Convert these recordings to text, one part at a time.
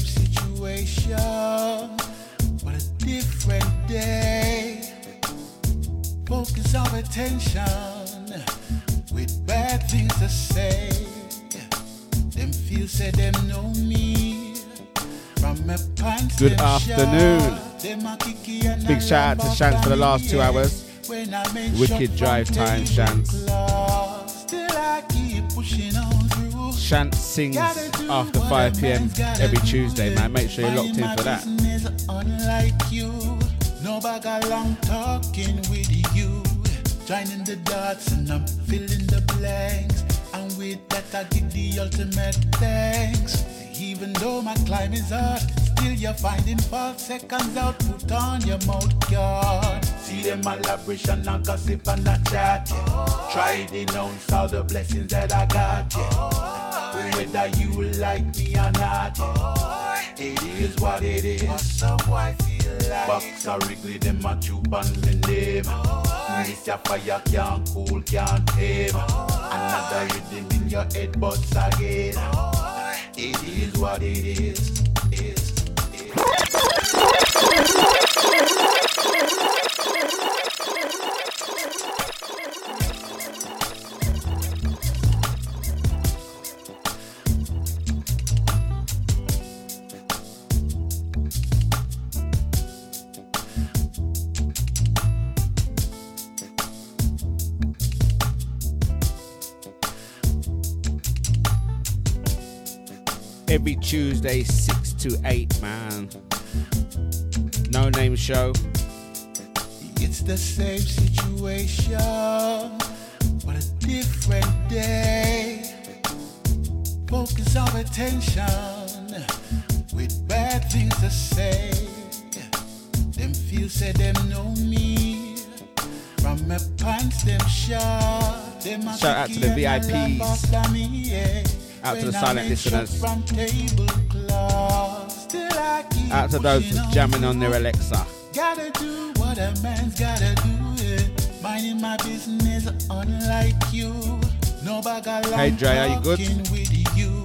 It's the same situation, but a different day. Focus our attention with bad things to say. Them feel say them know me. From my pants Good afternoon. short, them a kicky and Big shout out to love Shants for the last two hours. When I make Wicked drive time, cloth, Still I keep pushing on through. Shant sings after 5 pm every Tuesday, man. Make sure you're locked in for that. Unlike you. No bag of long talking with you. Joining the dots and I'm filling the blanks. And with that I give the ultimate thanks. Even though my climb is hard, still you're finding five seconds out. Put on your mouth guard. See them elaboration and gossip and a chat. Yeah. Try denounce all the blessings that I got. Yeah. Whether you like me or not, yeah. it is what it is. Box a wriggly, them a chew on me name. This your fire can't cool, can't tame. Another rhythm in your head, but again. It is what it is, Every Tuesday, 6 to 8, man. No name show. It's the same situation, but a different day. Focus our attention with bad things to say. Them feel say them know me. From my pants, them. Them Shout out to the VIPs. Love of me, yeah. Out to the silent listeners. from tablecloth, still I keep Out to those jamming on their. Alexa. Gotta do what a man's gotta do. Yeah. Minding my business, unlike you. No bag Hey, Dre, are you good? with you.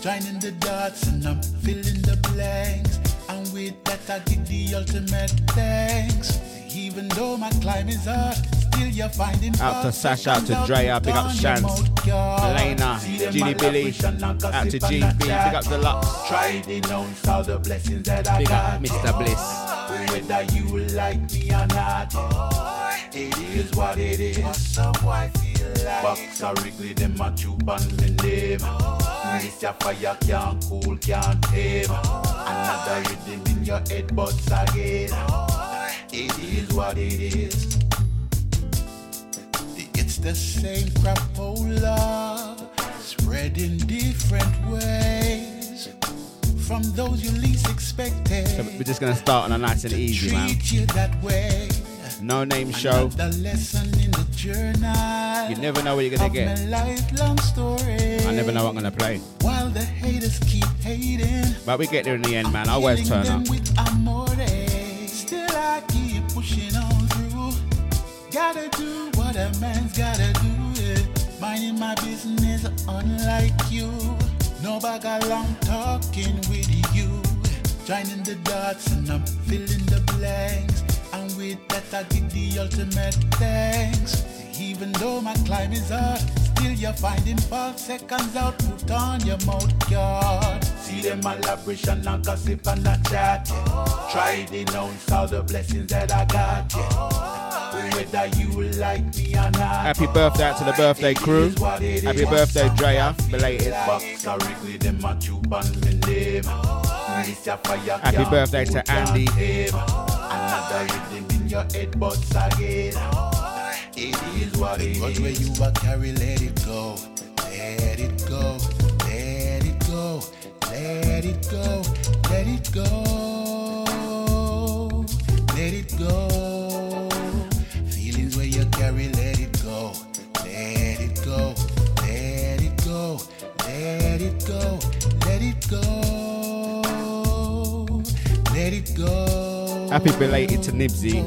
Joining the dots and I'm filling the blanks. And with that, I give the ultimate thanks. Even though my climb is hard, still you're finding Out to five Sash, out to Drea, big up Shants. Elena, Ginny Billy, out to and GB, big up Deluxe. Try denounce all the blessings that I Big got. up Mr. Bliss. Whether you like me or not, it is what it is. Box a wriggly, them a chew on me name. This your fire can't cool, can't tame. Another rhythm in your head, but again, it is what it is. The same crapola, spread in different ways. From those you least expected. So we're just gonna start on a nice and easy, man. You that way. No name show. The lesson in the journey. You never know what you're gonna get. Lifelong story. I never know what I'm gonna play. While the haters keep hating. But we get there in the end, man. I always turn up. Still I keep pushing on through. Gotta do what a man's gotta do. Yeah. Minding my business, unlike you. No bag of long talking with you. Joining the dots and I'm filling the blanks. And with that I give the ultimate thanks. Even though my climb is hard, still you're finding five seconds out. Put on your mouth guard. See them elaboration and gossip and a chat. Yeah. Try denounce all the blessings that I got. Yeah. Whether you like me or not. Happy birthday to the birthday crew. Happy birthday, Drea. Belated. Box a wriggly, them a chew on me name. This your fire Happy birthday to Andy. tame. Another rhythm in your head, but again, it is what it is. where you are carry, let it go, let it go, let it go, let it go, let it go, let it go. Go, let it go, let it go. Happy belated to Nibsy.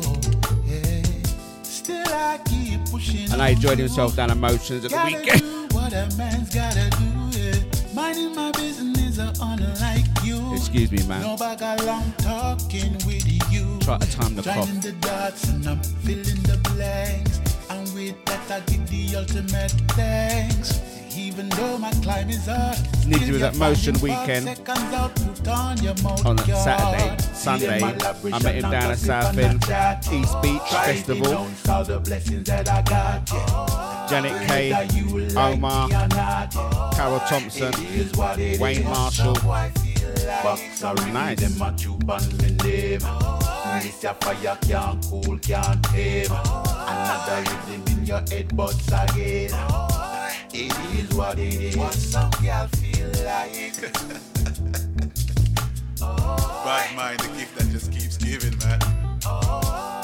Still I keep pushing And I enjoyed himself down emotions at the Gotta weekend. do what a man's gotta do. Yeah. Minding my business, unlike Excuse me, man. No bag of long talking with you. Try to time the. Joining the dots and I'm filling the blanks. And with that I give the ultimate thanks. Even though my climb is hard. Need still you with that motion weekend. out, on On. Saturday, Sunday, I met him down at Southend. East Beach Festival. the blessings that I got, yeah. Janet Kay, Omar, me or not, yeah. Carroll Thompson, It is what it Wayne. Marshall. So I feel like Box Nice. them a tube on me name. This a fire can't cool, can't tame. Another rhythm in your head, but again. It is what it is. What some girl feel like. Bad mind, the gift that just keeps giving, man. I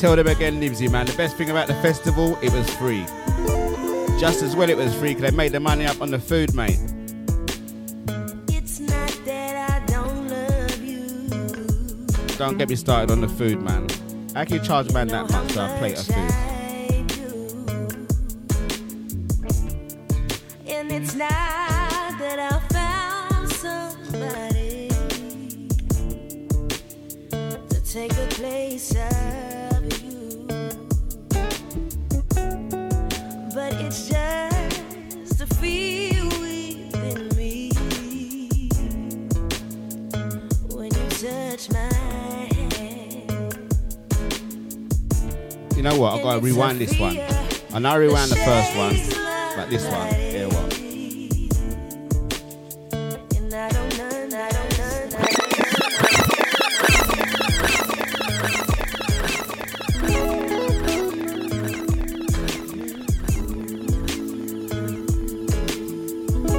Tell them again, Nibsy, man. The best thing about the festival, it was free. Just as well, it was free because they made the money up on the food, mate. It's not that I don't love you. Don't get me started on the food, man. How can you charge a man that much for a plate of food? I do. And it's not that I found somebody to take the place of You know what? I've got to rewind this one. I know I rewound the first one, but this one, hear what? I I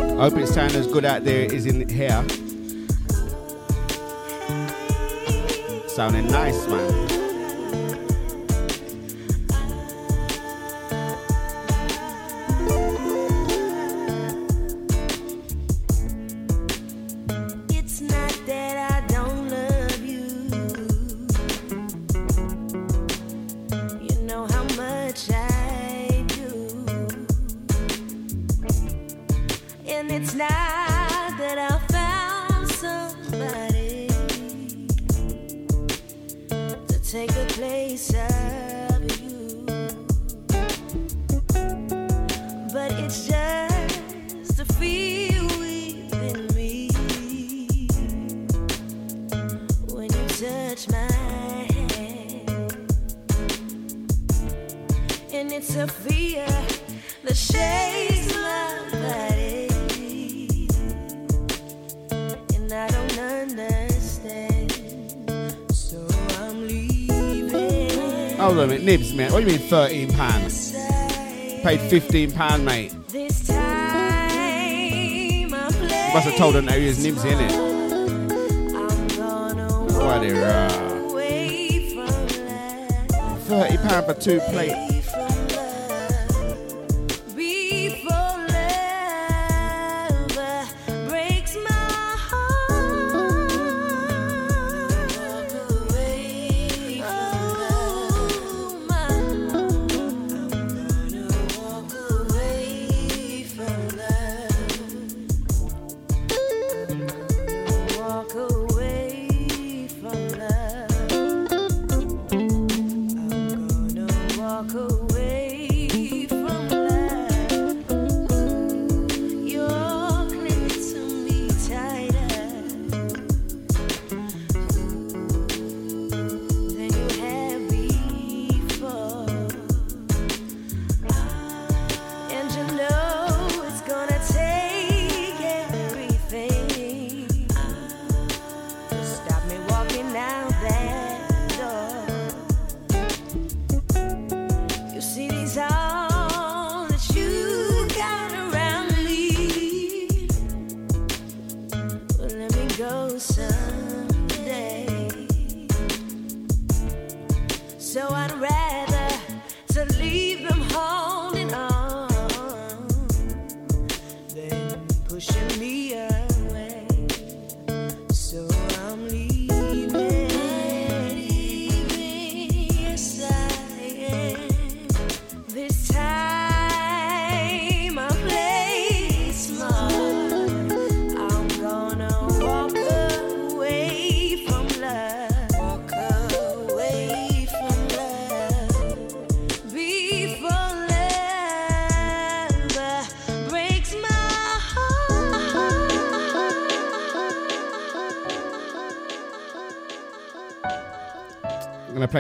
I. I hope it's sounding as good out there as in here. Sounding nice, man. What do you mean £13? Paid £15, mate. This time Must have told her no, he was Nibs, innit? From love. £30 for two plates.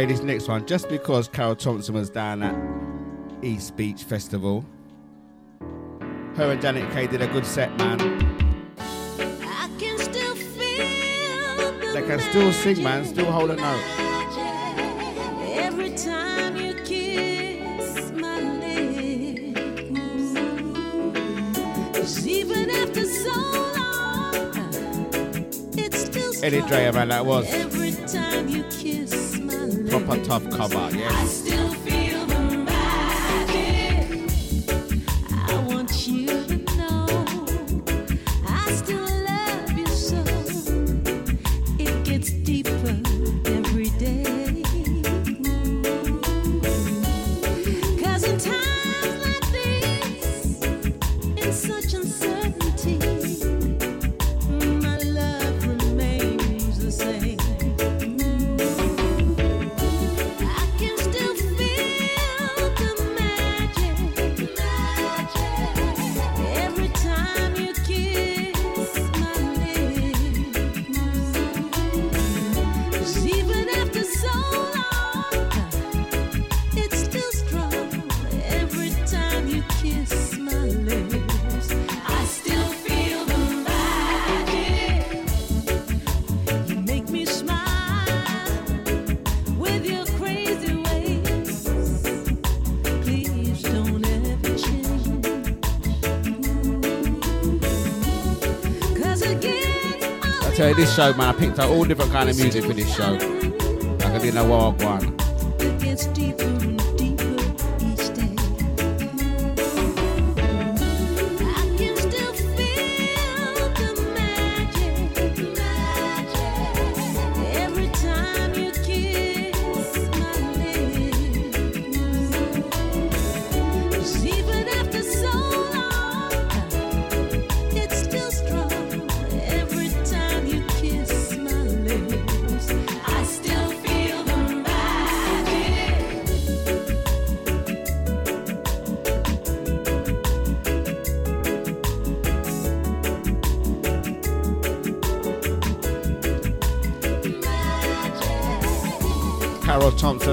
play this next one just because Carroll Thompson was down at East Beach Festival. Her and Janet Kay did a good set, man. Can the they can still sing, man, still hold a note. Eddie Dreyer, man, that was proper tough cover. Yes. this show, man, I picked out all different kind of music for this show. Like I didn't know what I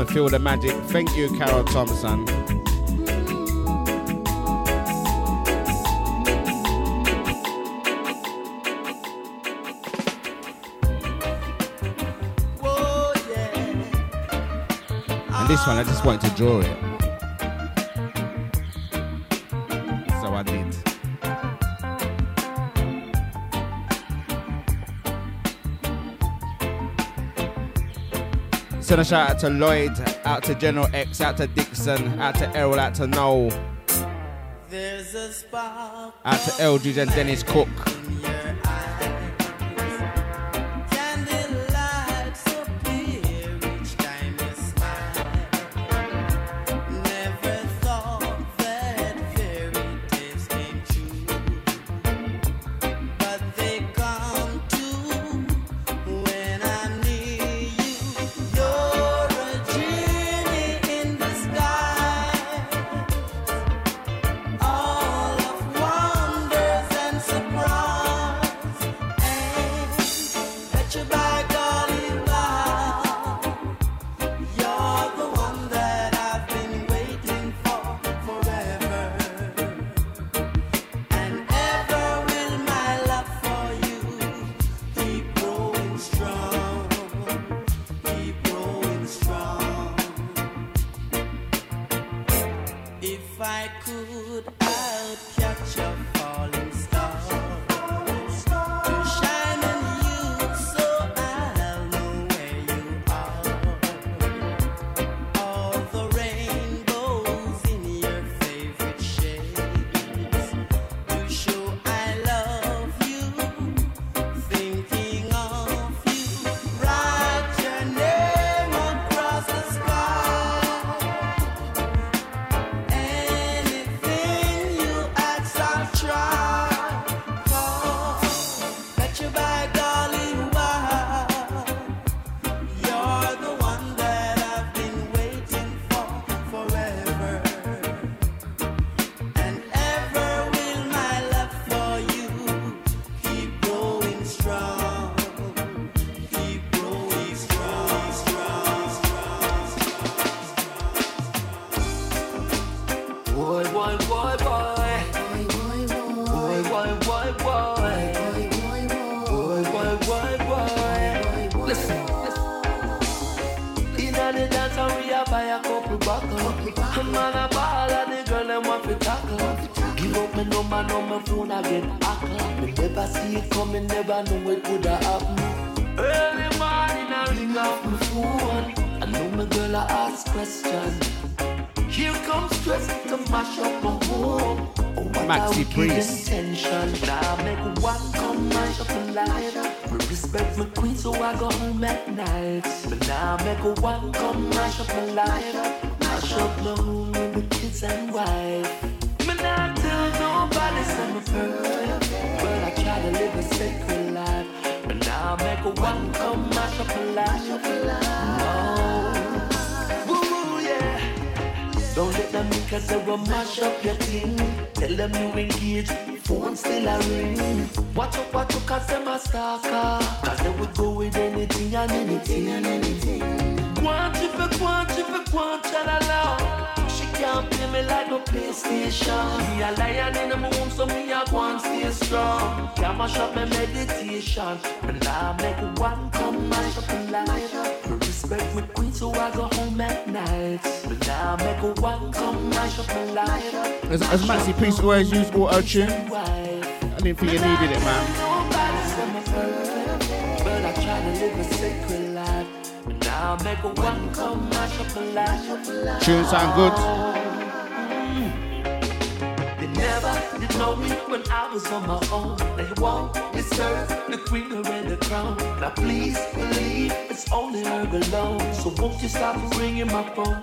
feel the magic. Thank you, Carroll Thompson. Oh, and this one, I just wanted to draw it. Send a shout out to Lloyd, out to General X, out to Dixon, out to Errol, out to Noel. Out to Eldridge and Dennis Cook. Mash up my meditation. And I make one come mash up light. Me respect my queen, so I go home at night. But now make a one come mash up my light. Has, has Maxi Priest always used auto tune? I didn't think you needed it, man. Nobody said me me when I was on my own. They won't deserve the queen or the crown. Now please believe it's only her alone. So won't you stop ringing my phone?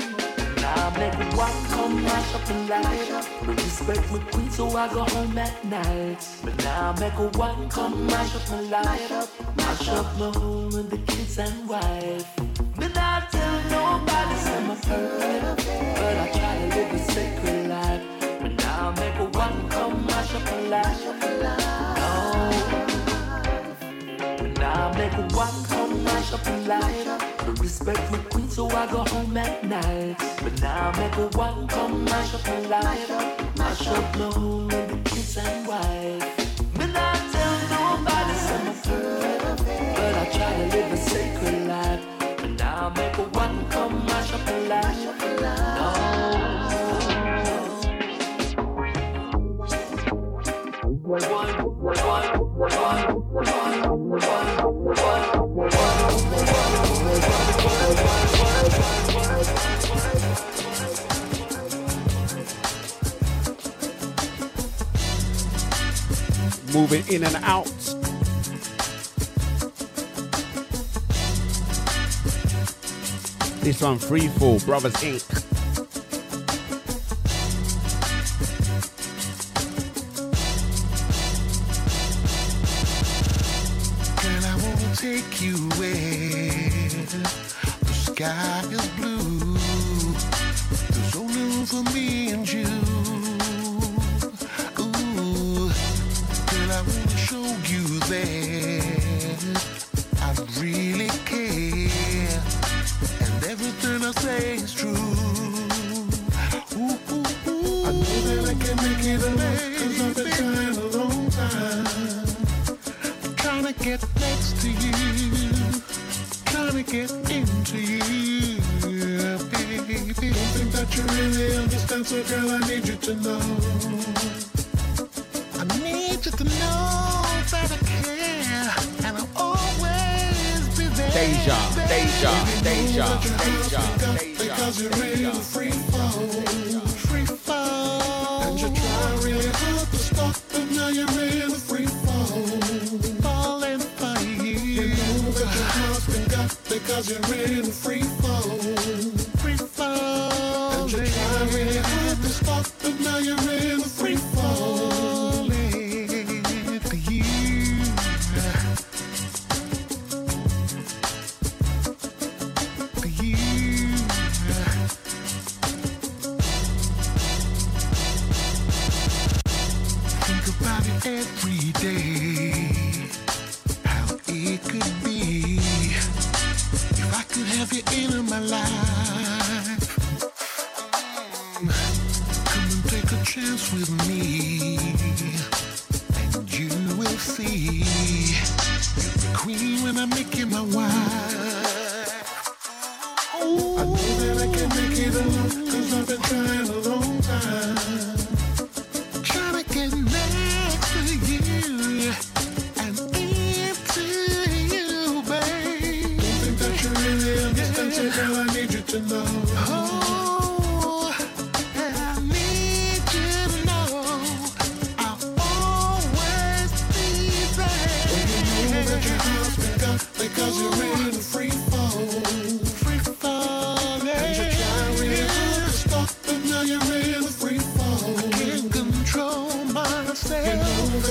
Now make a one come mash up the light. But respect my queen, so I go home at night. But now make a one come mash up my light mash up my home with the kids and wife. But I tell nobody say my perfect, but I try to live a sacred life. Now make a one come mash up my life. No. But now make a one come mash up my life. But respect my queen, so I go home at night. But now make a one come mash up my life. Mash up my home with the kids and wife. But I tell nobody my perfect, but I try to live a sacred life. But now make a one come mash up my life. Moving in and out. This one, Free Fall, Brothers Inc.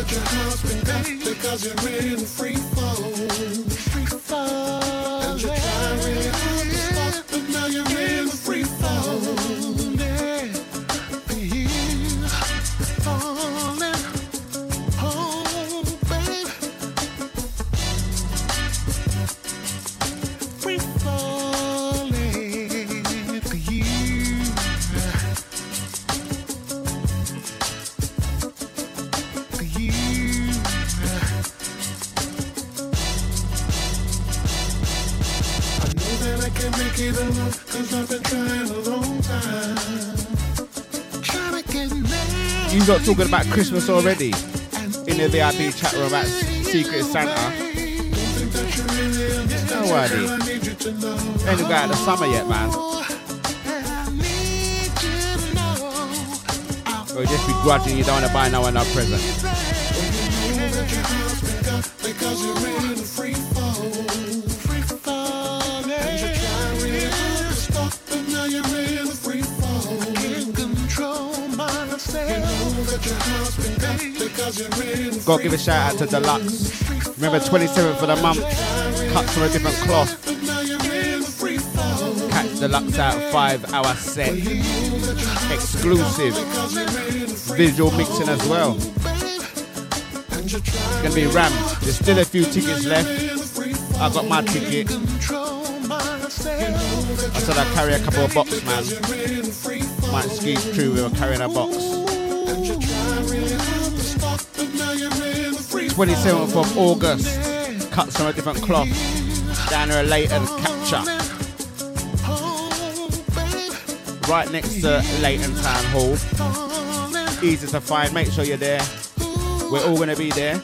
You your been got because you're in a free fall. Talking about Christmas already in the VIP chat room at Secret Santa. No worry. Ain't got out of summer yet, man. Or just begrudging you don't want to buy no one no present. Gotta give a shout out to Deluxe. Remember 27th of the month, cut from a different cloth. Catch Deluxe out five hour set. Exclusive. Visual mixing as well. Try Gonna be rammed. There's still a few tickets left. I got my ticket. I said I'd carry a couple of boxes, man. Might squeeze through with carrying a box. 27th of August. Cuts from a different cloth. Down there, Leighton Capture. Right next to Leighton Town Hall. Easy to find. Make sure you're there. We're all gonna be there.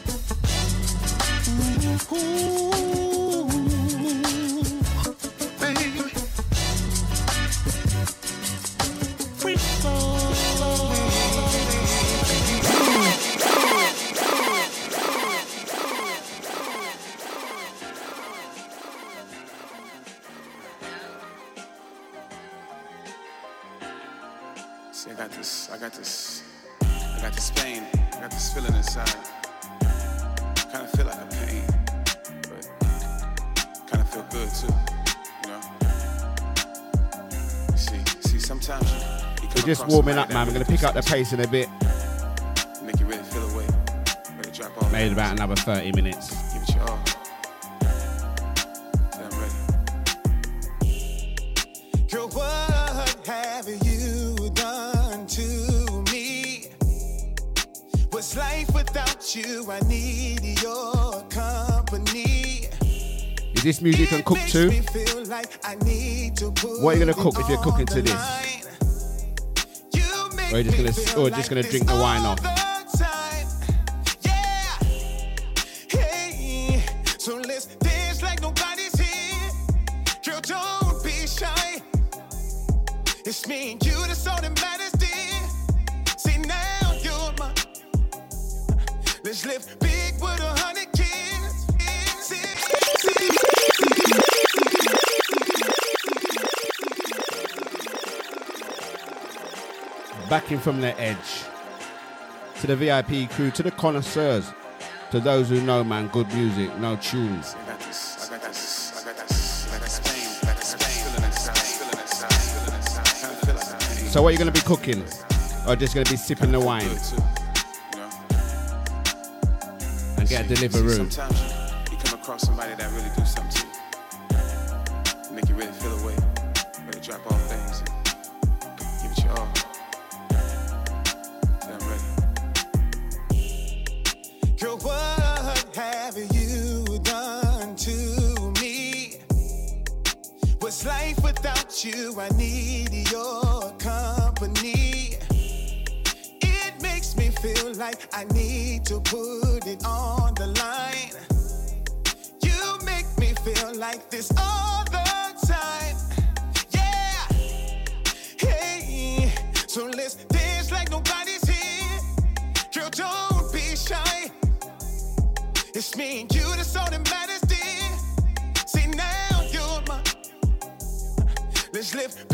Warming up, man. We're gonna pick up the pace in a bit. Make you really feel away, ready to drop off. Made about another 30 minutes. Give it your all. Till I'm ready. Girl, what have you done to me? What's life without you? I need your company. Is this music you can cook Makes to? like to What are you gonna cook if you're cooking to the this? You just gonna- or just gonna drink the wine off? Backing from the edge. To the VIP crew, to the connoisseurs, to those who know, man, good music, no tunes. So, what are you going to be cooking? Or just going to be sipping the wine Good too, you know. and get a See, Deliveroo? You, I need your company. It makes me feel like I need to put it on the line. You make me feel like this all the time. Yeah. Hey, so let's dance like nobody's here. Girl, don't be shy. It's me and you, that's all that matters. his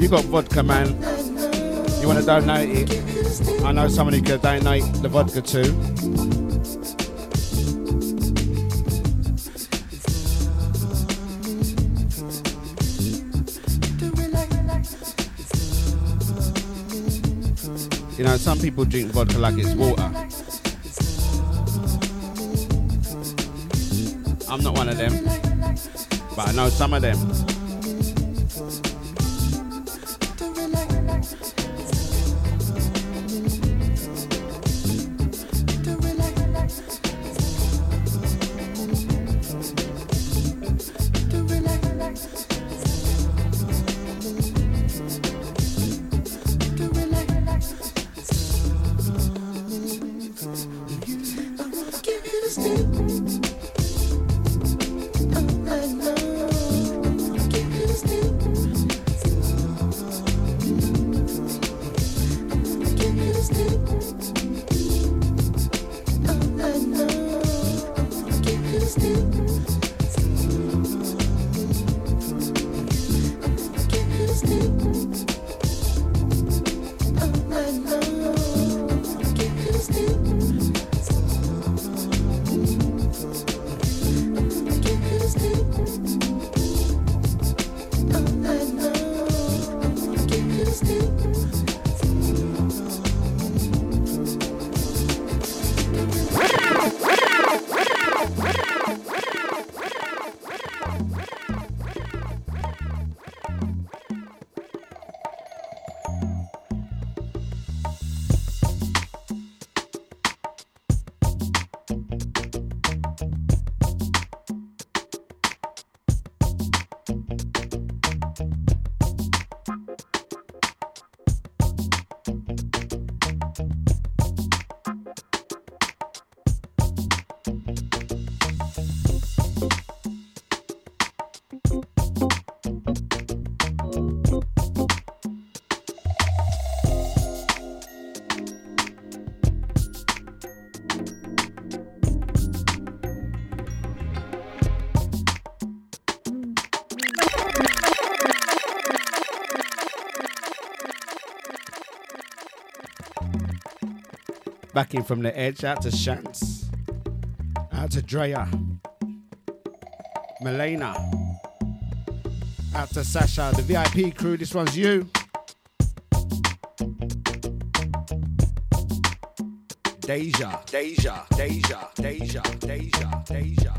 if you got vodka, man, you want to donate it. I know somebody who could donate the vodka too. You know, some people drink vodka like it's water. I'm not one of them, but I know some of them. Back in from the edge. Out to Shants. Out to Drea. Melena. Out to Sasha, the VIP crew. This one's you. Deja, Deja, Deja, Deja, Deja, Deja.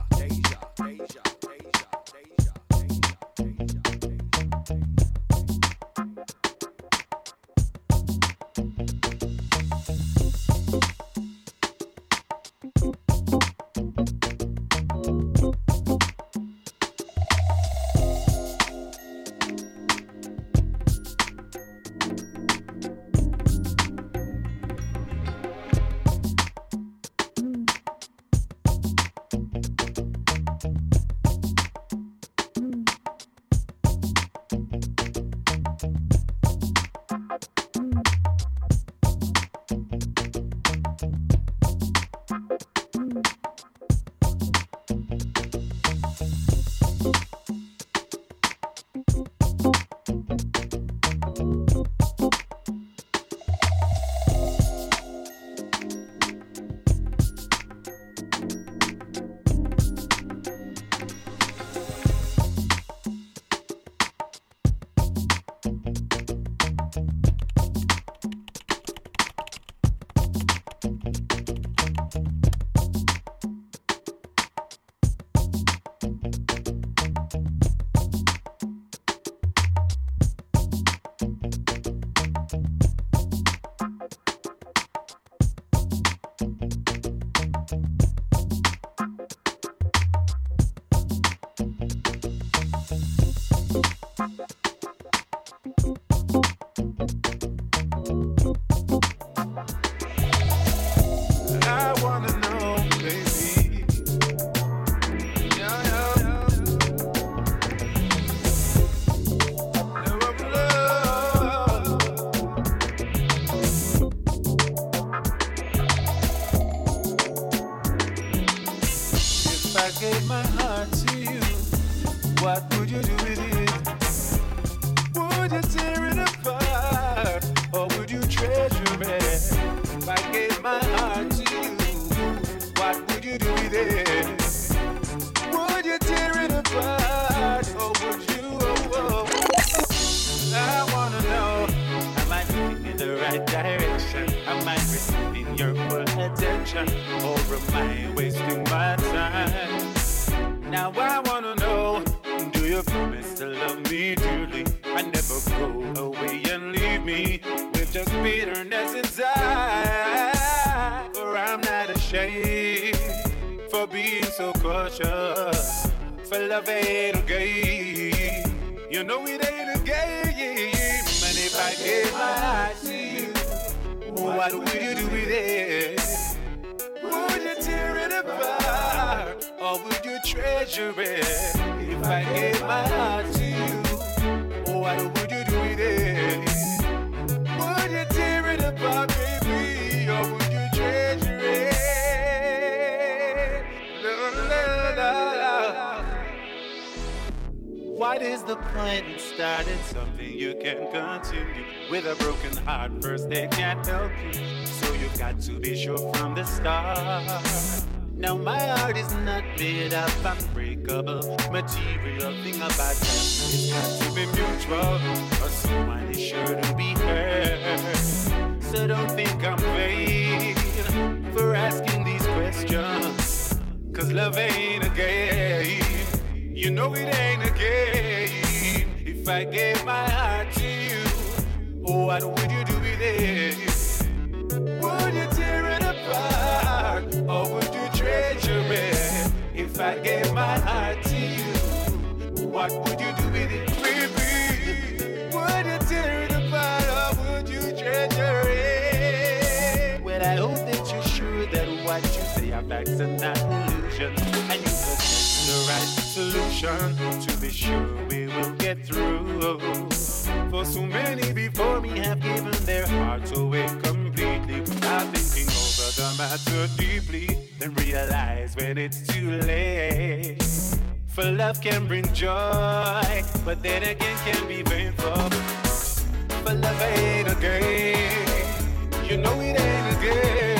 Know it ain't a game. If I gave my heart to you, oh, what would you do with it? Would you tear it apart or would you treasure it? If I gave my heart to you, what would you do with it, baby? Would you tear it apart or would you treasure it? Well, I hope that you're sure that what you say facts and not illusions, and you possess the right solution to be sure we will get through. For so many before me have given their hearts away completely without thinking over the matter deeply, then realize when it's too late. For love can bring joy, but then again can be painful. For love ain't a game, you know it ain't a game.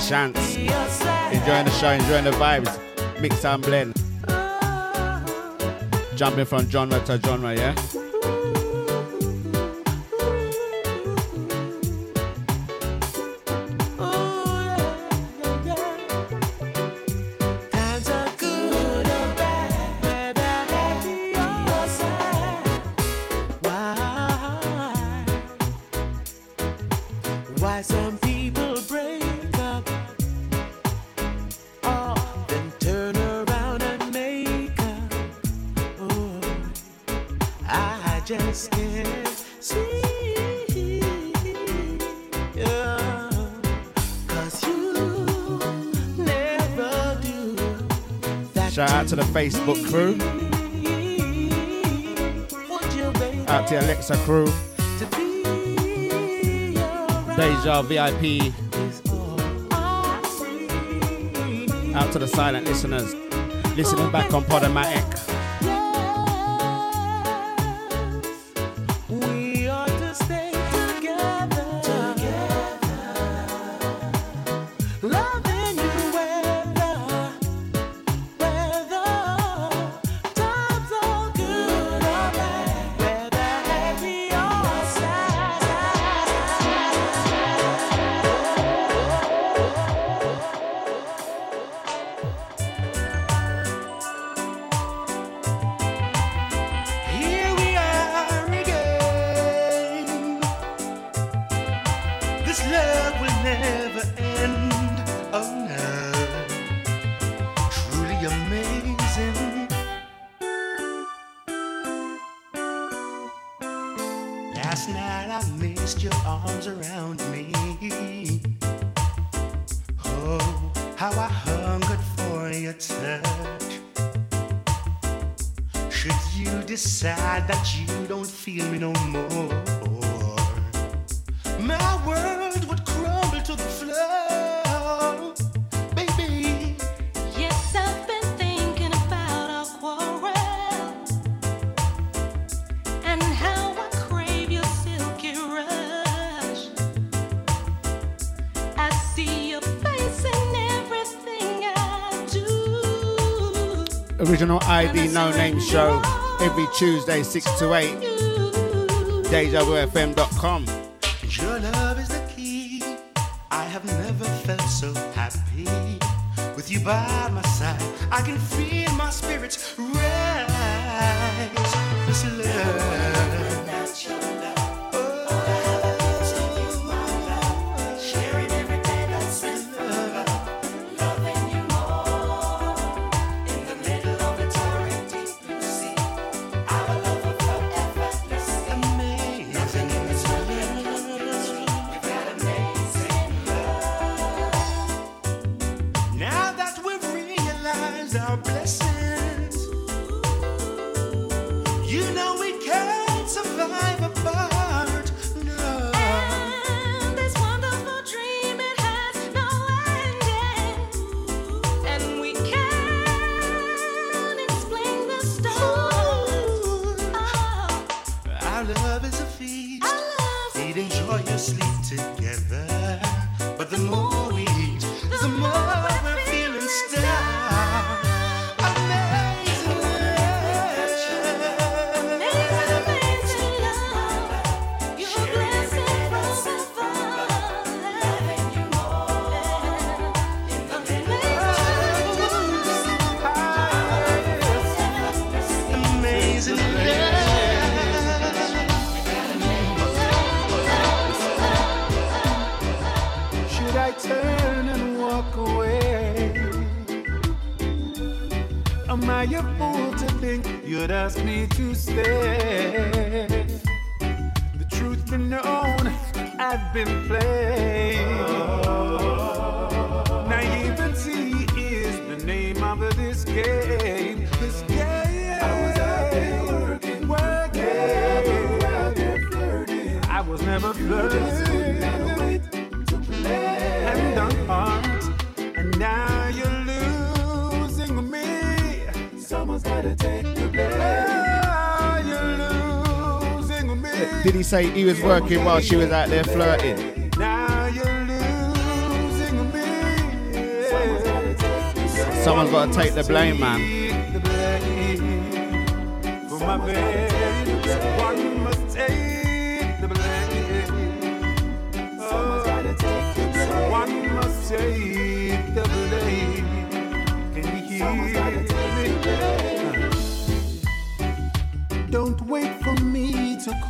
chance. Enjoying the show, enjoying the vibes. Mix and blend. Jumping from genre to genre, yeah? Facebook crew. Out to Alexa crew. Deja VIP. Out to the silent listeners. Listening back on Podomatic. ID No Name Show every Tuesday, 6 to 8. DejaVuFM.com. Did he say he was working while she was out there flirting? Now you're losing me. Someone's got to take the blame, man. One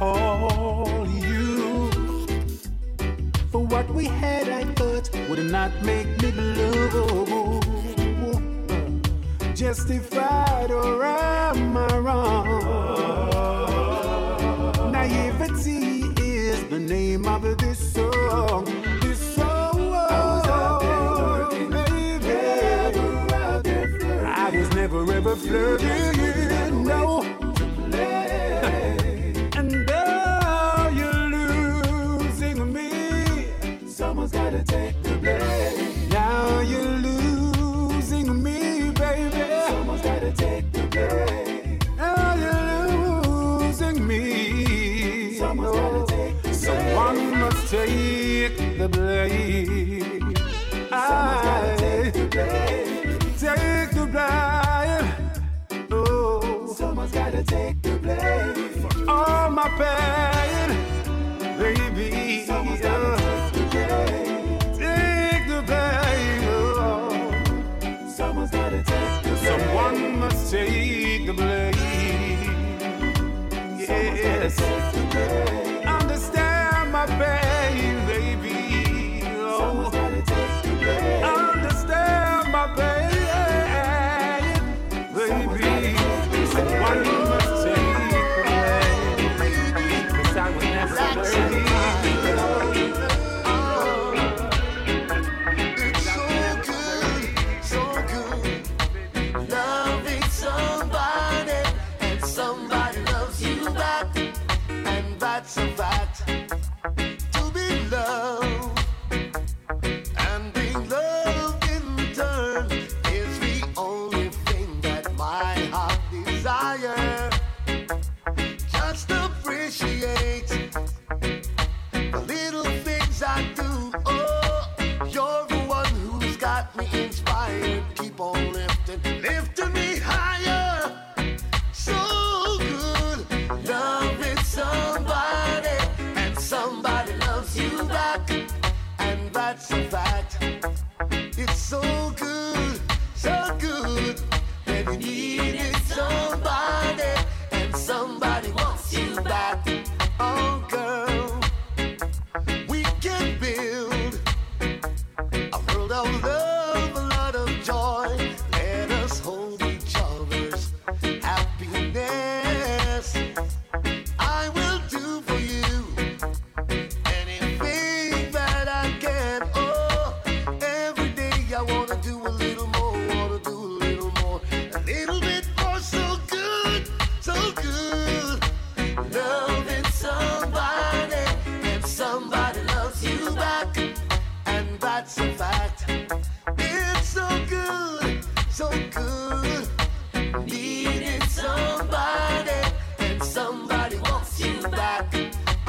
call you. For what we had, I thought would not make me blue. Justified or am I wrong? Naivety is the name of this song. This song. I was never ever flirting. back.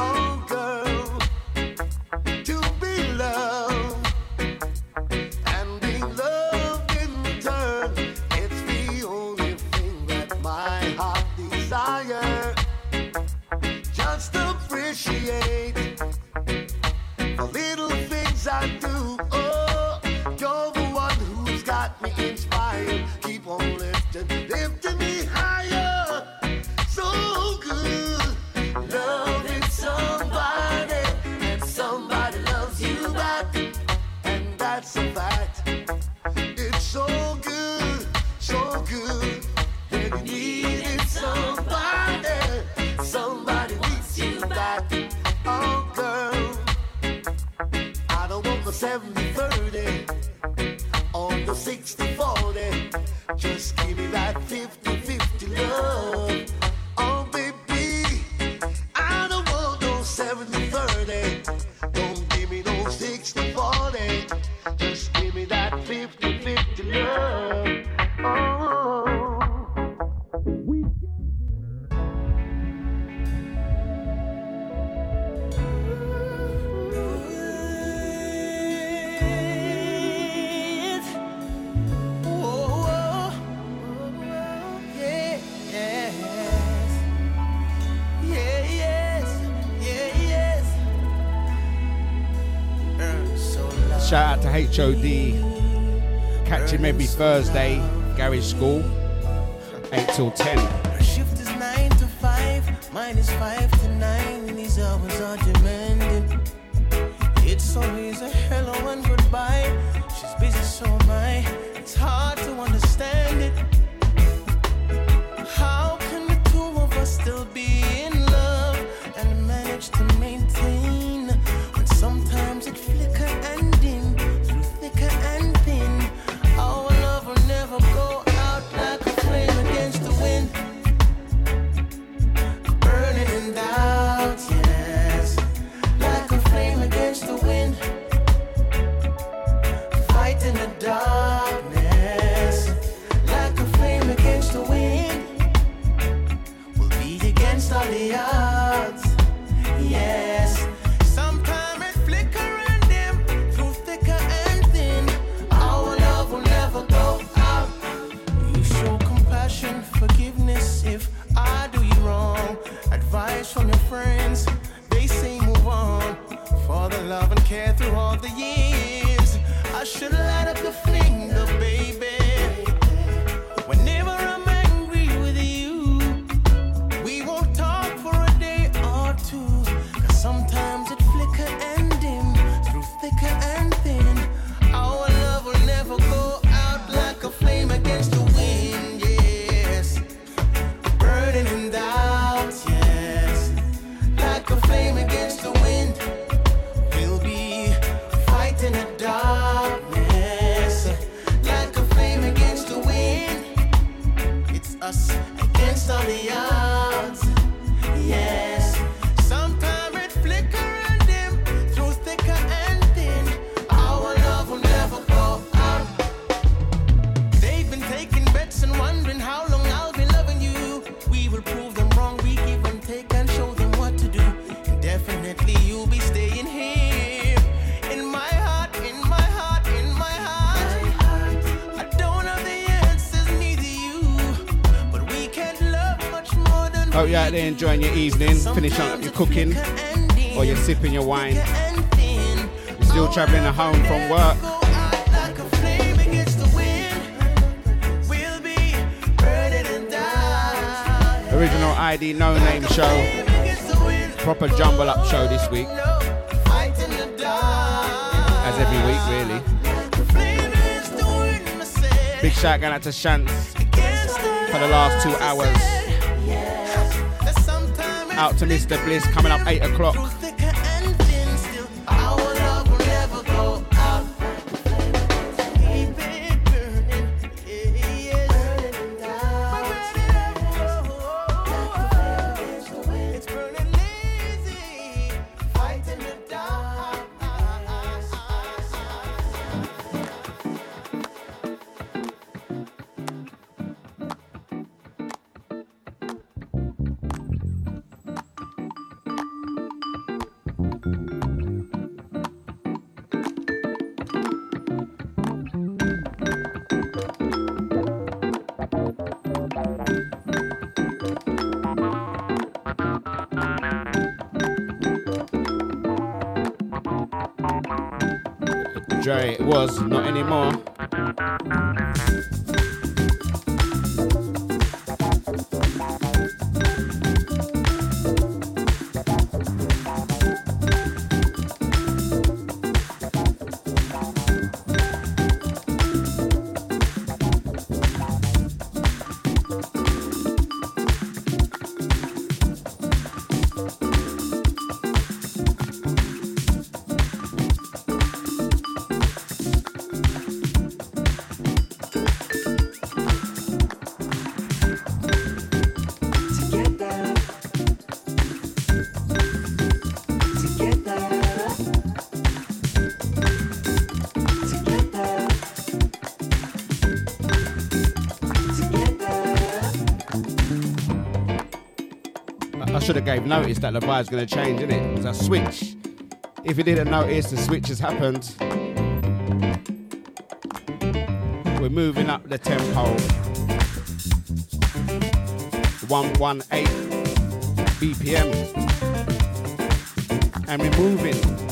Oh. HOD. Catch him every Thursday, Gary's School, 8 till 10. Shift is 9 to 5, 5. Definitely you be staying here in my heart, in my heart, in my heart. I don't have the answers, neither you, but we can love much more than. Hope you're enjoying your evening, finish up your cooking or you're sipping your wine. You're still traveling home from work. original ID No Name Show proper jumble up show this week. As every week, really. Big shout going out to Shantz for the last two hours. Out to Mr. Bliss coming up 8 o'clock. should have gave notice that the vibe's gonna change, innit? It's a switch. If you didn't notice, the switch has happened. We're moving up the tempo. 118 BPM. And we're moving.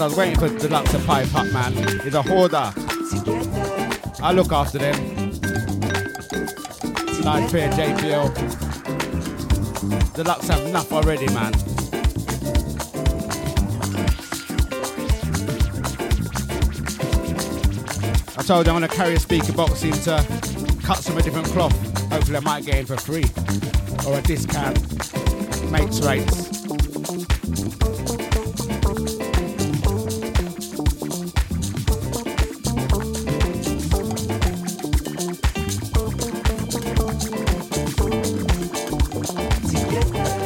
I was waiting for Deluxe to pipe up, man. He's a hoarder. I look after them. Nice pair, JPL. Deluxe have enough already, man. I told you I'm gonna carry a speaker box into cuts from a different cloth. Hopefully I might get in for free or a discount. Mates rates.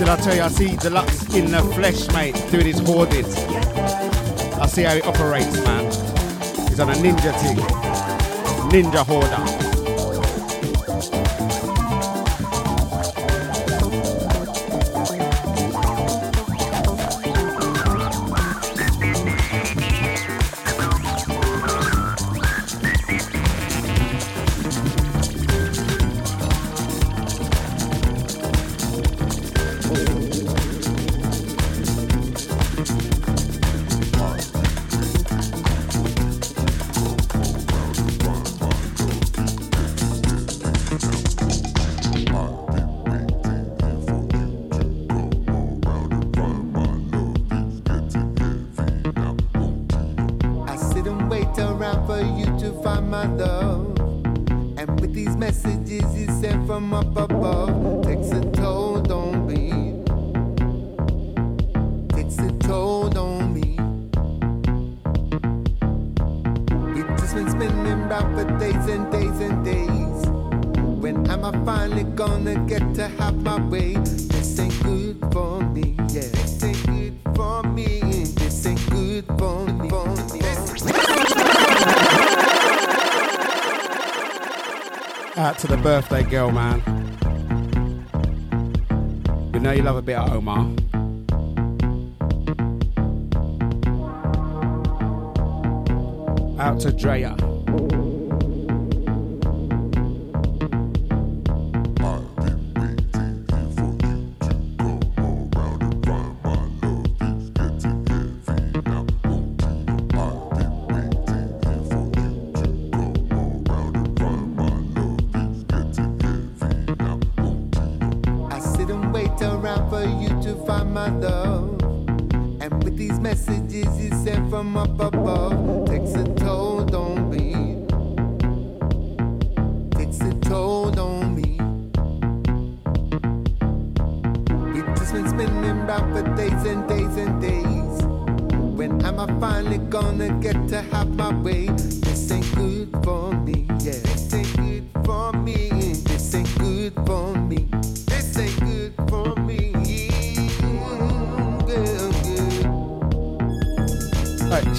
Did I tell you I see Deluxe in the flesh, mate, doing his hoarding. I see how he operates, man. He's on a ninja thing. Ninja hoarder. Girl, man. We know you love a bit of Omar. Out to Drea.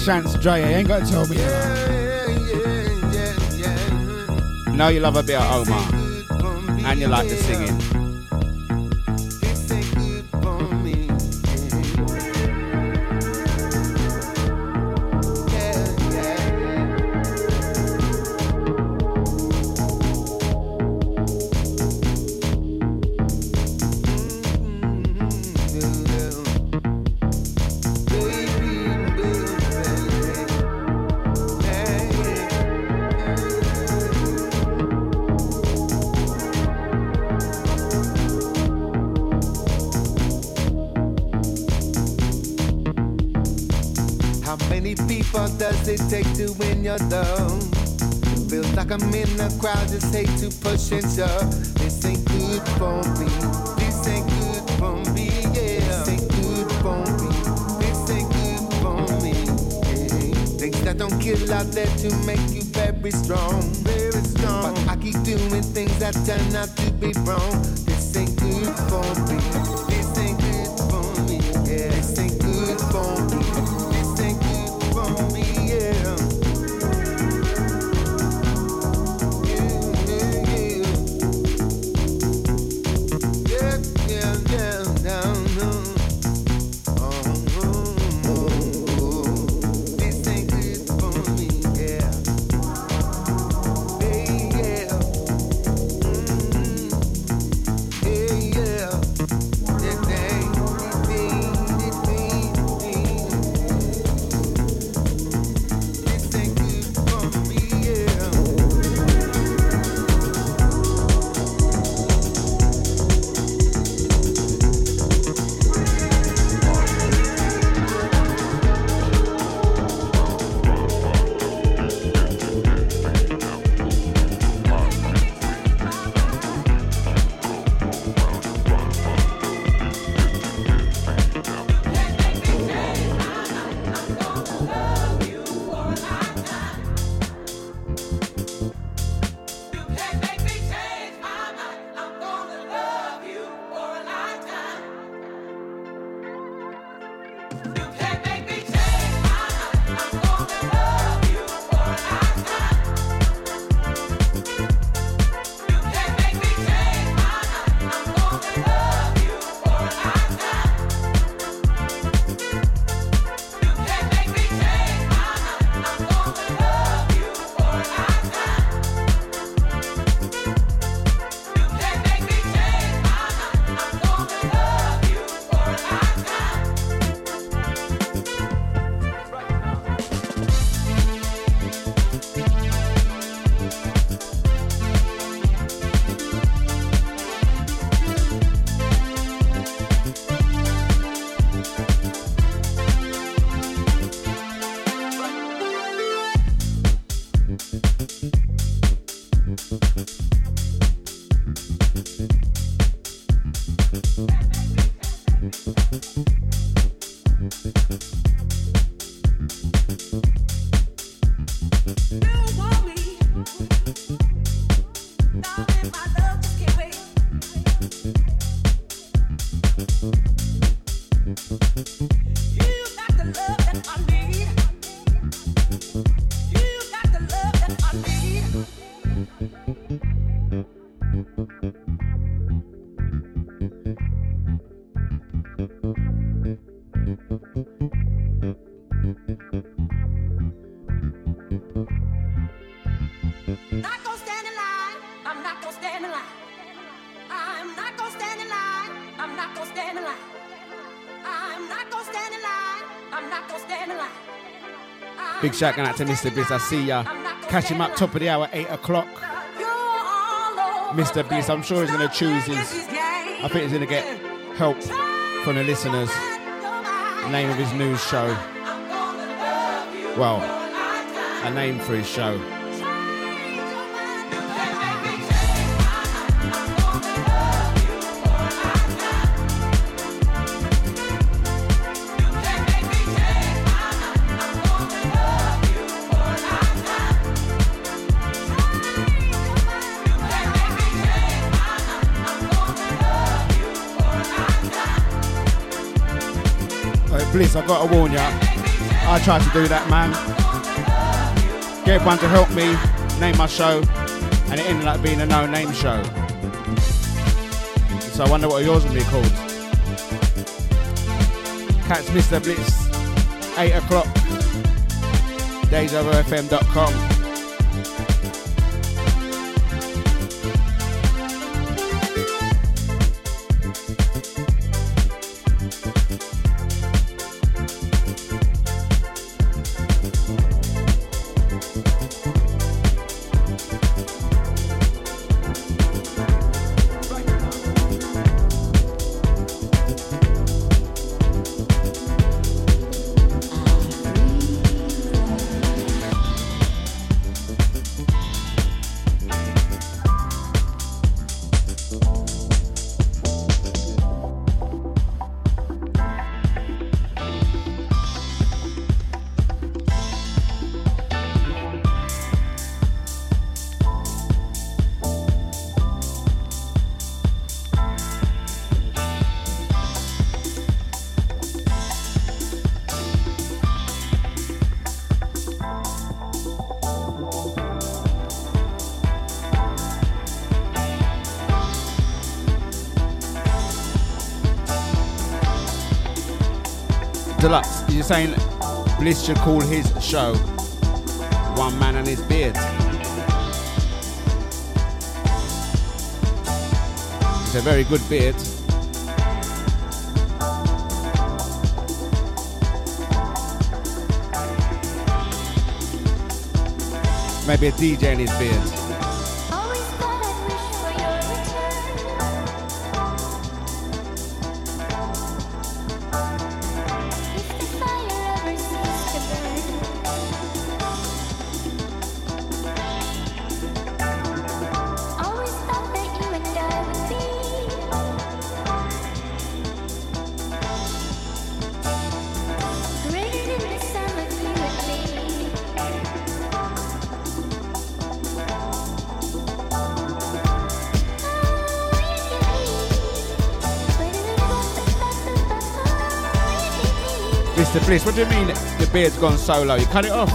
Right, Shance you ain't got to tell me. Know you love a bit of Omar. And you like the singing. Like I'm in the crowd, just hate to push and shove. This ain't good for me. This ain't good for me, yeah. This ain't good for me. This ain't good for me. Yeah. Things that don't kill out there to make you very strong. Very strong. But I keep doing things that turn out to be wrong. This ain't good for me. my love can't wait. Shout out to Mr. Bliss. I see ya. Catch him up top of the hour, 8 o'clock. Mr. Bliss, I'm sure he's going to choose his. I think he's going to get help from the listeners. Name of his news show. Well, a name for his show. Bliss, I gotta warn ya. I tried to do that, man. Get everyone to help me name my show, and it ended up being a no-name show. So I wonder what yours will be called. Catch Mr. Bliss, 8 o'clock, dejavufm.com. saying Bliss should call his show One Man and His Beard. It's a very good beard. Maybe a DJ in his beard. Mr. Bliss, what do you mean the beard's gone solo? You cut it off?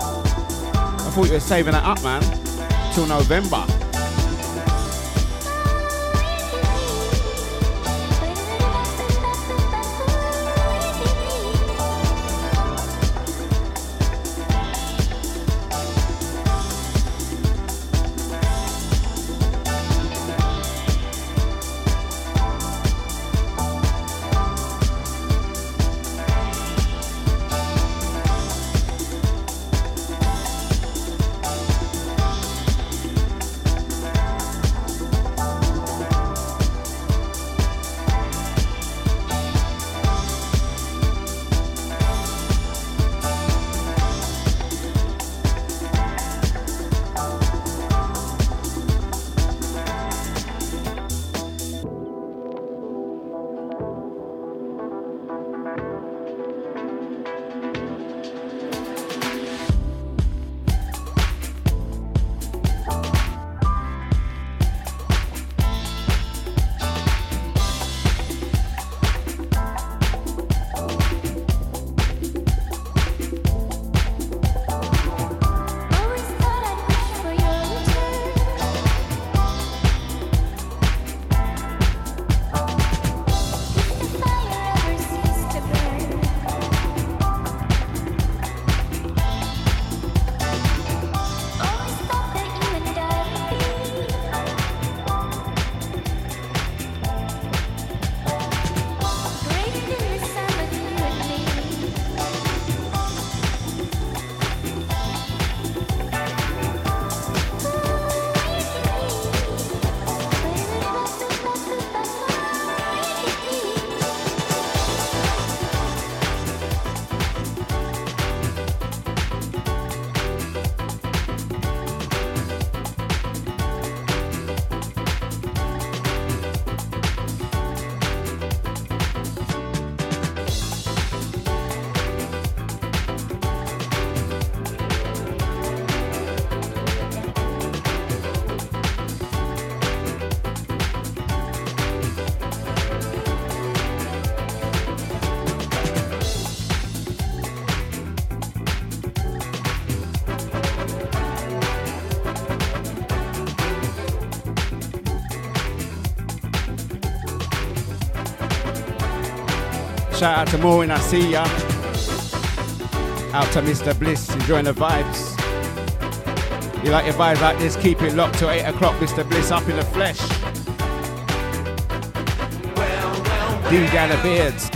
I thought you were saving that up, man, till November. Shout out to Maureen, I see ya. Out to Mr. Bliss, enjoying the vibes. You like your vibes like this, keep it locked till 8 o'clock, Mr. Bliss, up in the flesh. Well, well, well. The Beards.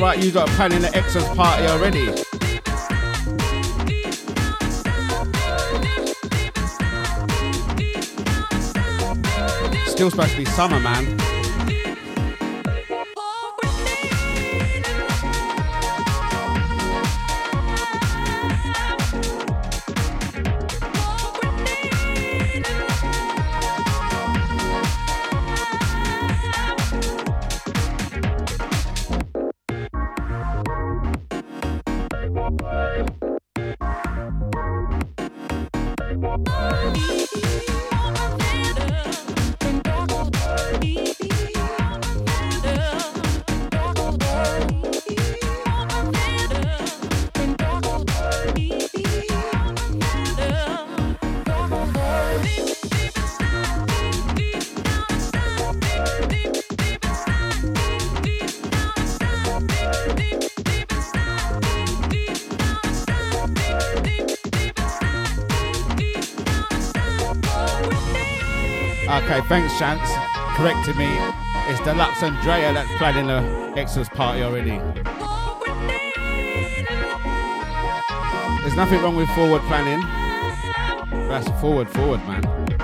right? You got a plan in the Exos party already? Still supposed to be summer, man. Okay, thanks, Chance. Correcting me. It's Deluxe Andrea that's planning the Exos party already. There's nothing wrong with forward planning. That's forward, forward, man.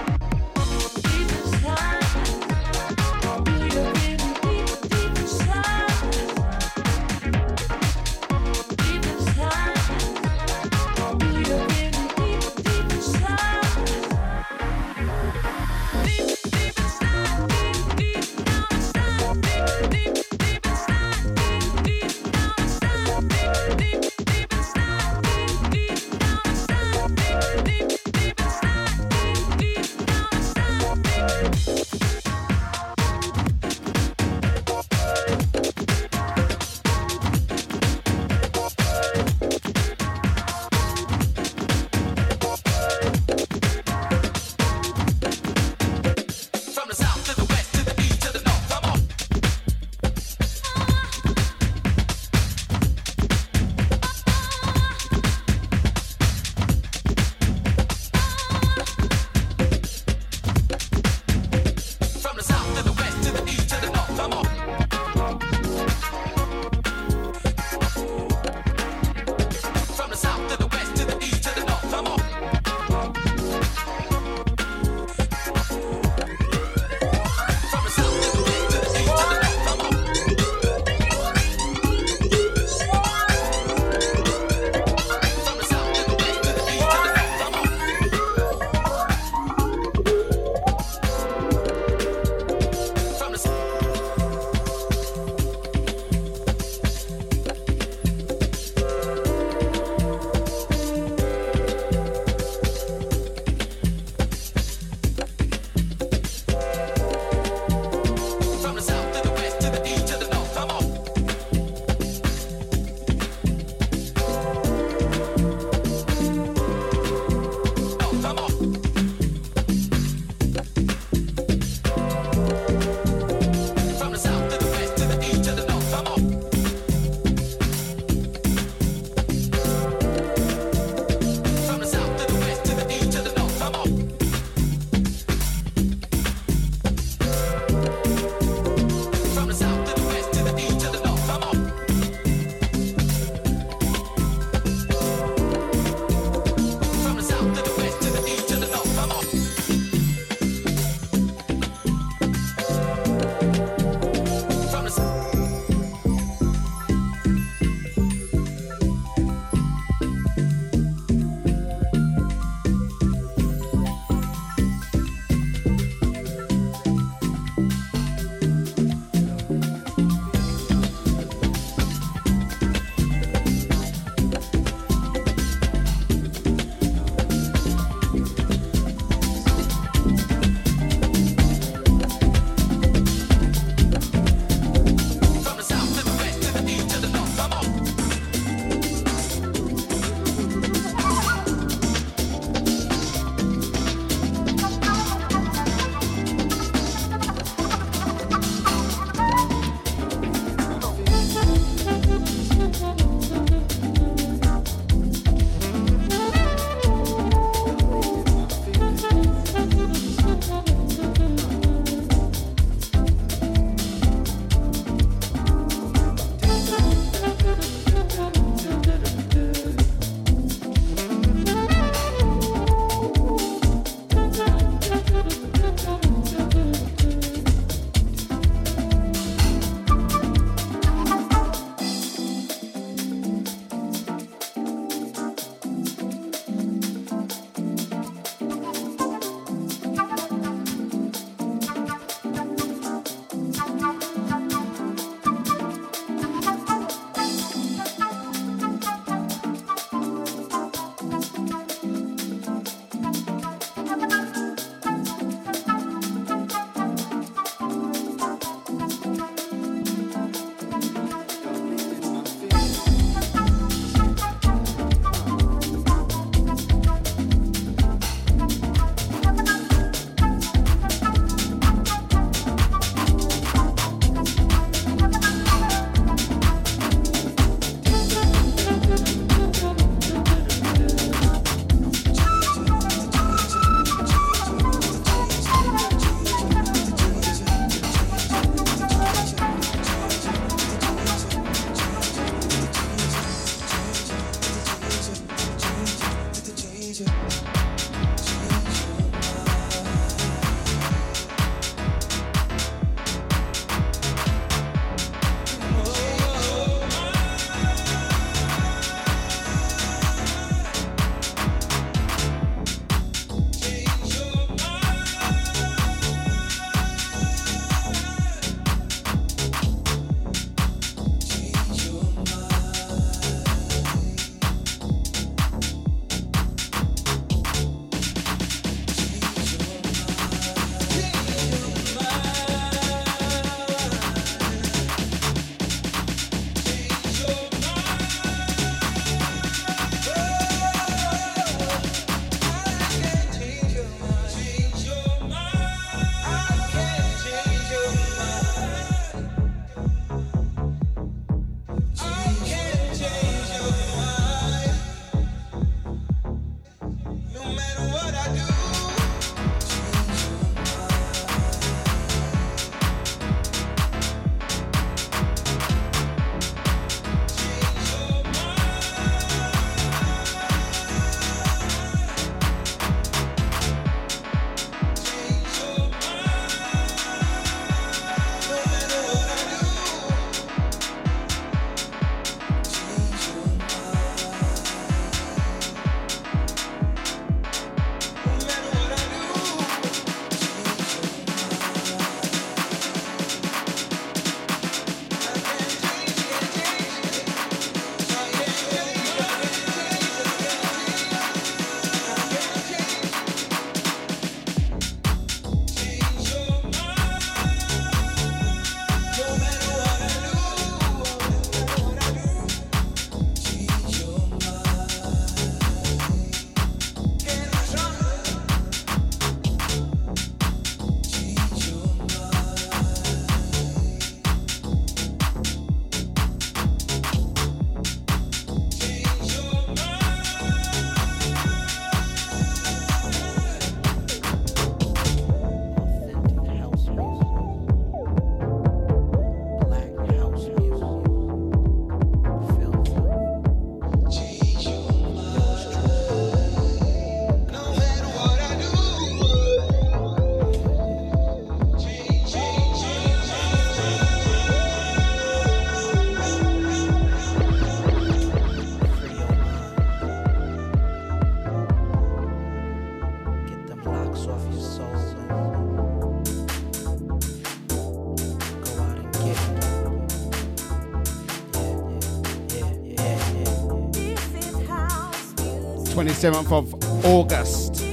27th of August.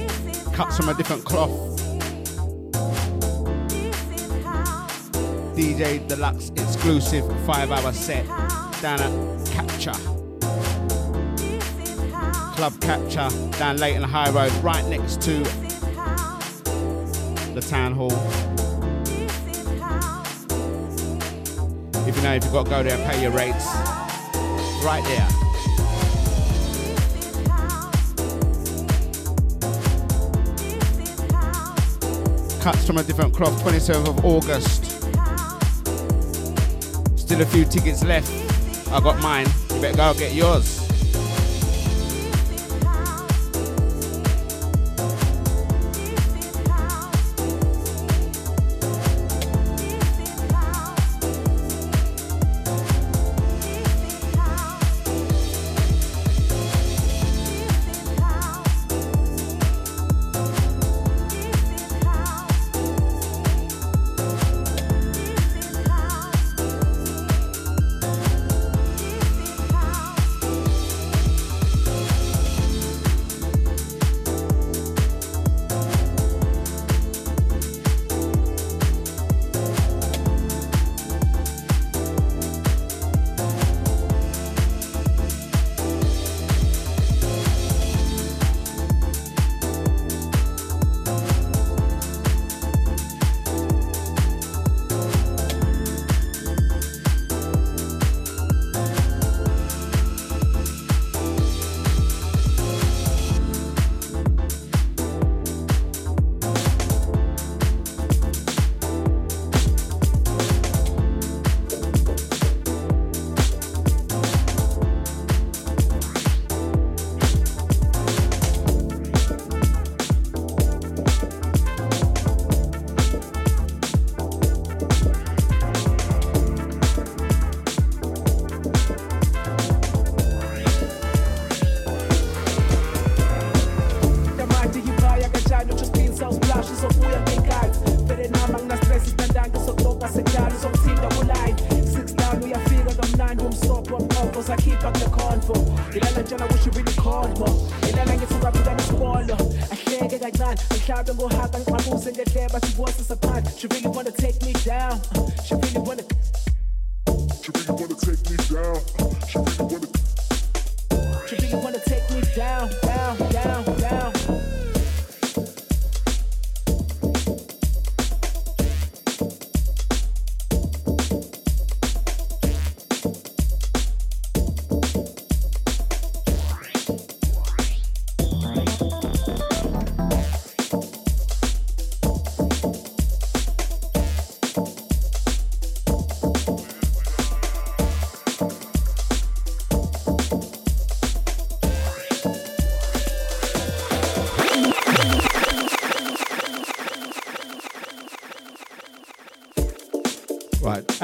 Cuts from a different cloth. DJ Deluxe exclusive five hour set down at Capture. Club Capture down late Leighton High Road, right next to the town hall. If you know, if you've got to go there pay your rates, right there. Cuts from a different cloth, 27th of August. Still a few tickets left. I got mine. You better go get yours.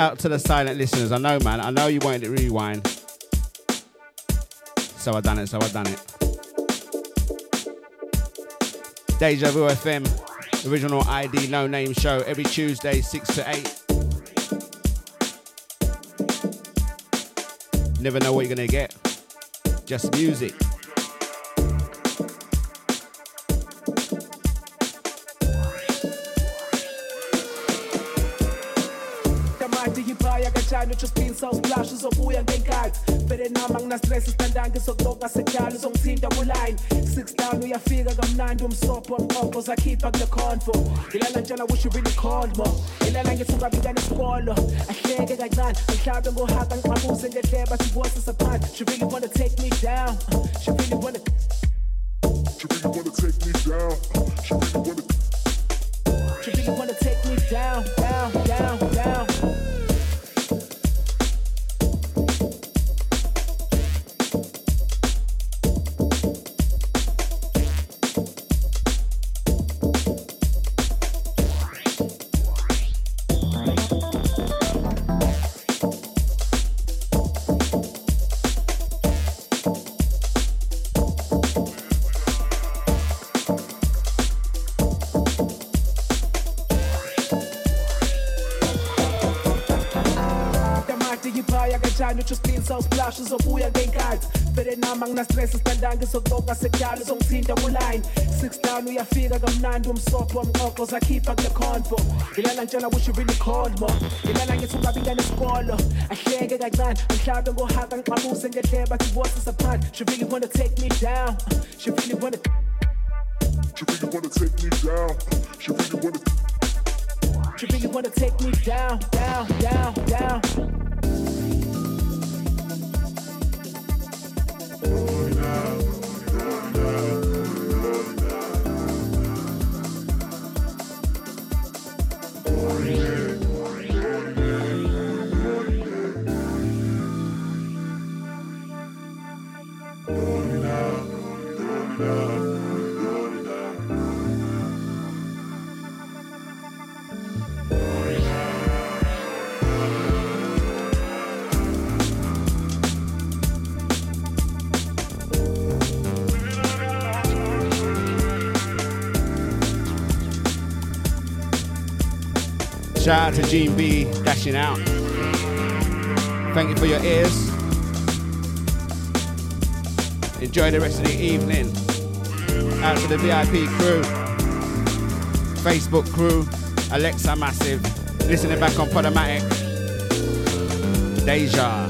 Out to the silent listeners. I know, man. I know you wanted it rewind. So I done it. So I done it. Deja Vu FM, original ID, no name show every Tuesday, six to eight. Never know what you're gonna get. Just music. Ujuspinsa uzobuya ngenkathi vele nama nginastress isitandanga izokutoka senjalo uzongithinta kuline six down uyafika kamnandi umsobho mqoqo zakhipha kule convo. Ilala njalo wish you really called more ilala ngithi ungabika nesikolo. Ahleke kancane angihlabe ngohaka ngiqabuse ngendleba sibosisa phansi she really wanna take me down. She really wanna She really wanna take me down. She really wanna. she really wanna take me down down down nginastress sitandanga izokuboka sekudala uzongithinta kuline six down uyafika kamnandi umsopho wamqoqo zakhipha kule convo ngilala ngitshela wish you really called more ngilala ngithi ungabi ngane ahleke kancane angihlabe ngohaka ngixabuse ngehleba athi voices apart she really wanna take me down she really wanna She really wanna take me down. She really wanna. She really wanna take me down, down, down, down. Shout out to Gene B dashing out. Thank you for your ears. Enjoy the rest of the evening. Out to the VIP crew, Facebook crew, Alexa Massive, listening back on Podomatic, Deja.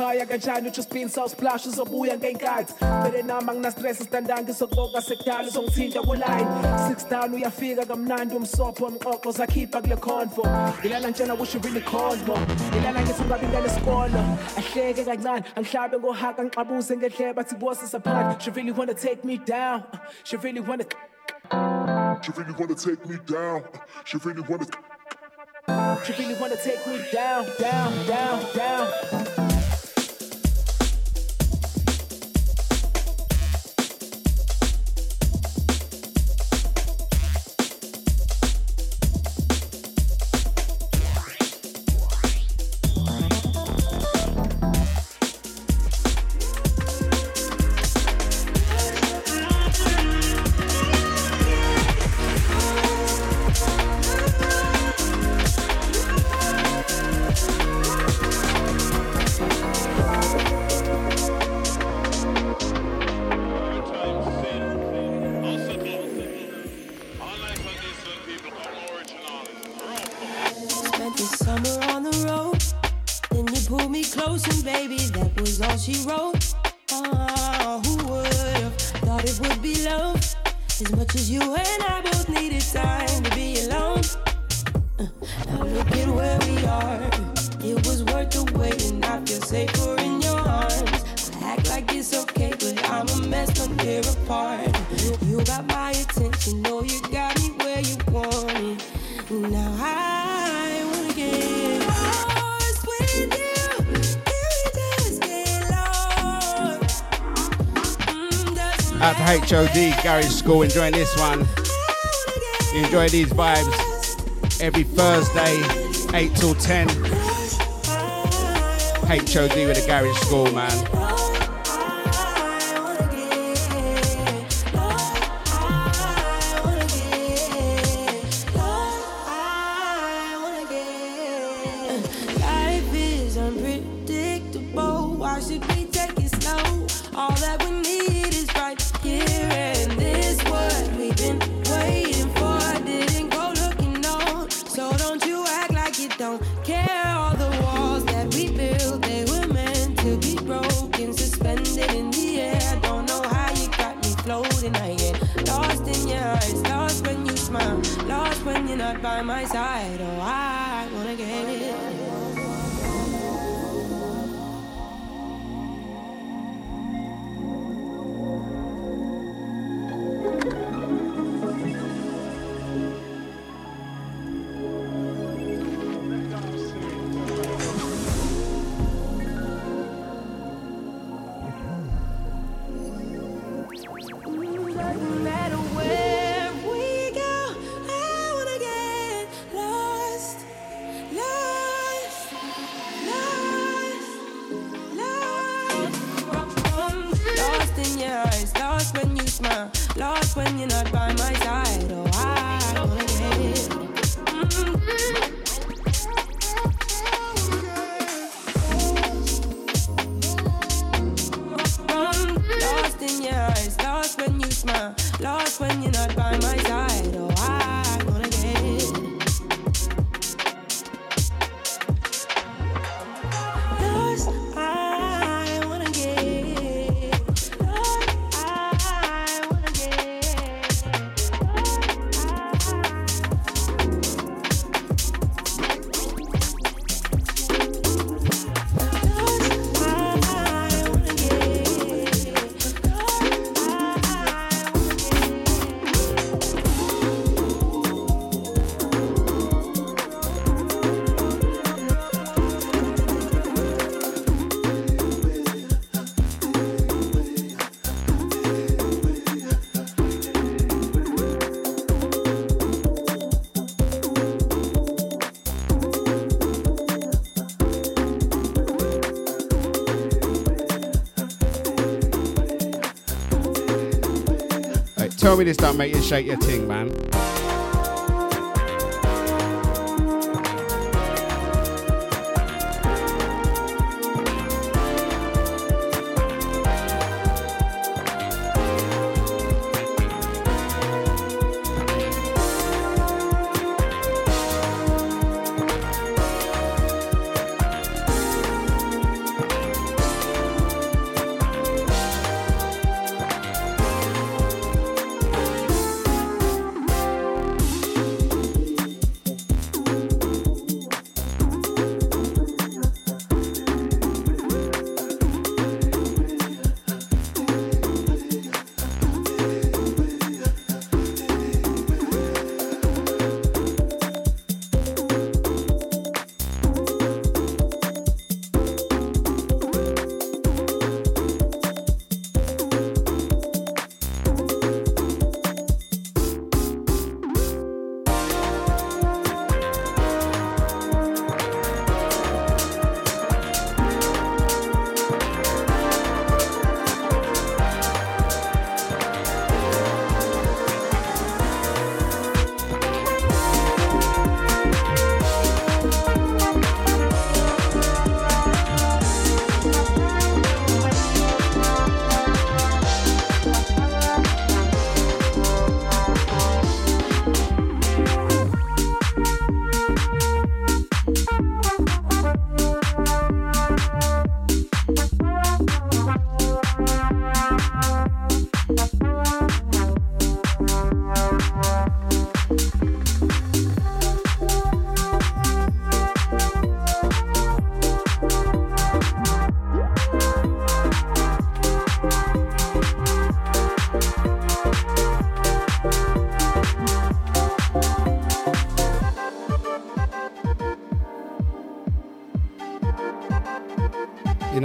Iphaya kanjani utsho spinsa usplash uzobuya ngenkathi vele nama nginastress sitandanga izokuboka sekudala uzongithinta kuline six down uyafika kamnandi umsopho wamqoqo zakhipha kule convo ngilala ngitshela wish you really called more ngilala ngithi ungabi ngale ahleke kancane angihlabe ngohaka ngixabuse ngehleba athi voices apart she really wanna take me down. She really wanna She really wanna take me down. She really wanna. she really wanna take me down down down down Garage School, enjoying this one. You enjoy these vibes every Thursday, 8 till 10. HOD with the Garage School, man. Lost when you're not by my side. Oh, I wanna get mm. Me this don't make you shake your ting, man.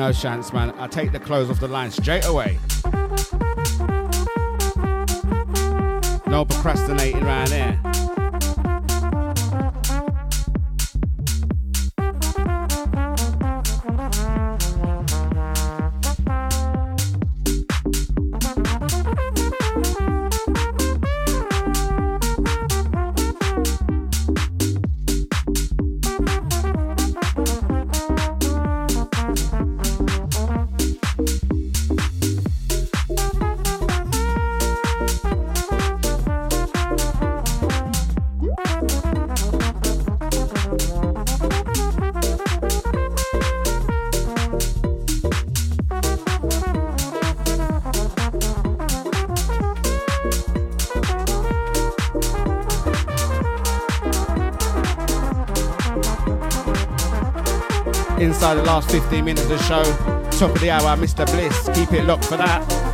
You chance, man, I take the clothes off the line straight away. No procrastinating around here. Last 15 minutes of the show, top of the hour, Mr. Bliss. Keep it locked for that.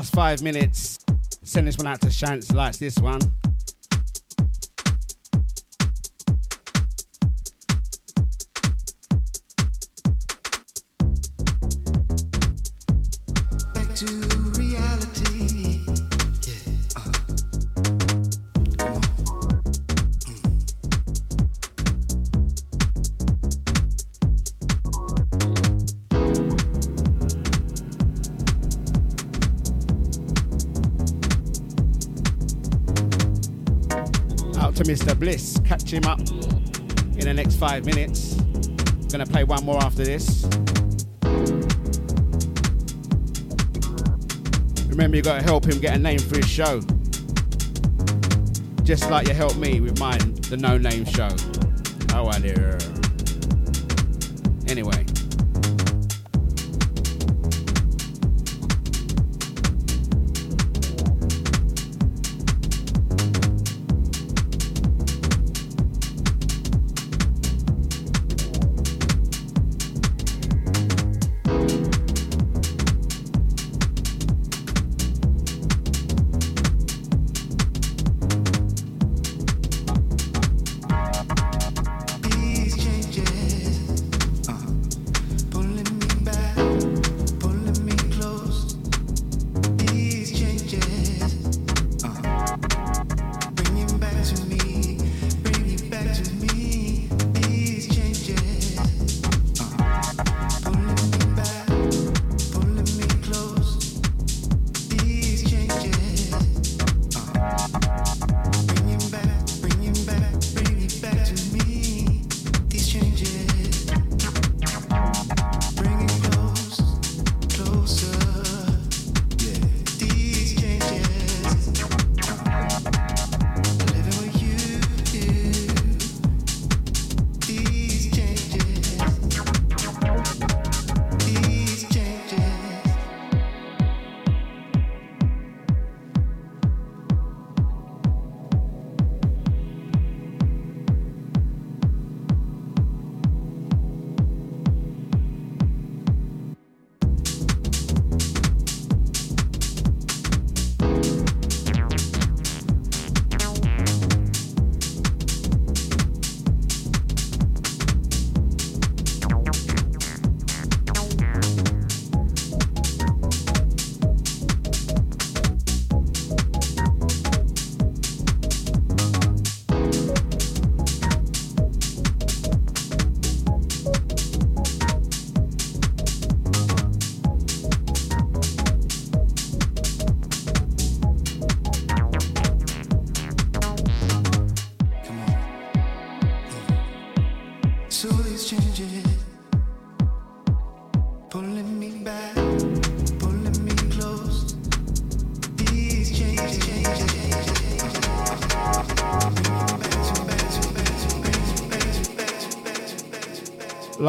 last five minutes. Send this one out to Chance, likes this one. five minutes. Gonna play one more after this. Remember, you gotta help him get a name for his show. Just like you helped me with mine, the No Name Show. Oh, I do.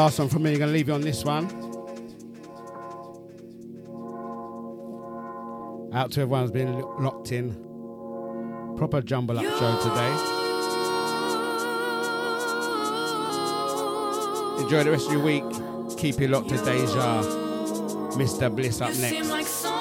last one from me. I'm going to leave you on this one. Out to everyone who's been locked in. Proper jumble up show today. Enjoy the rest of your week. Keep you locked to Deja. Mr. Bliss up next.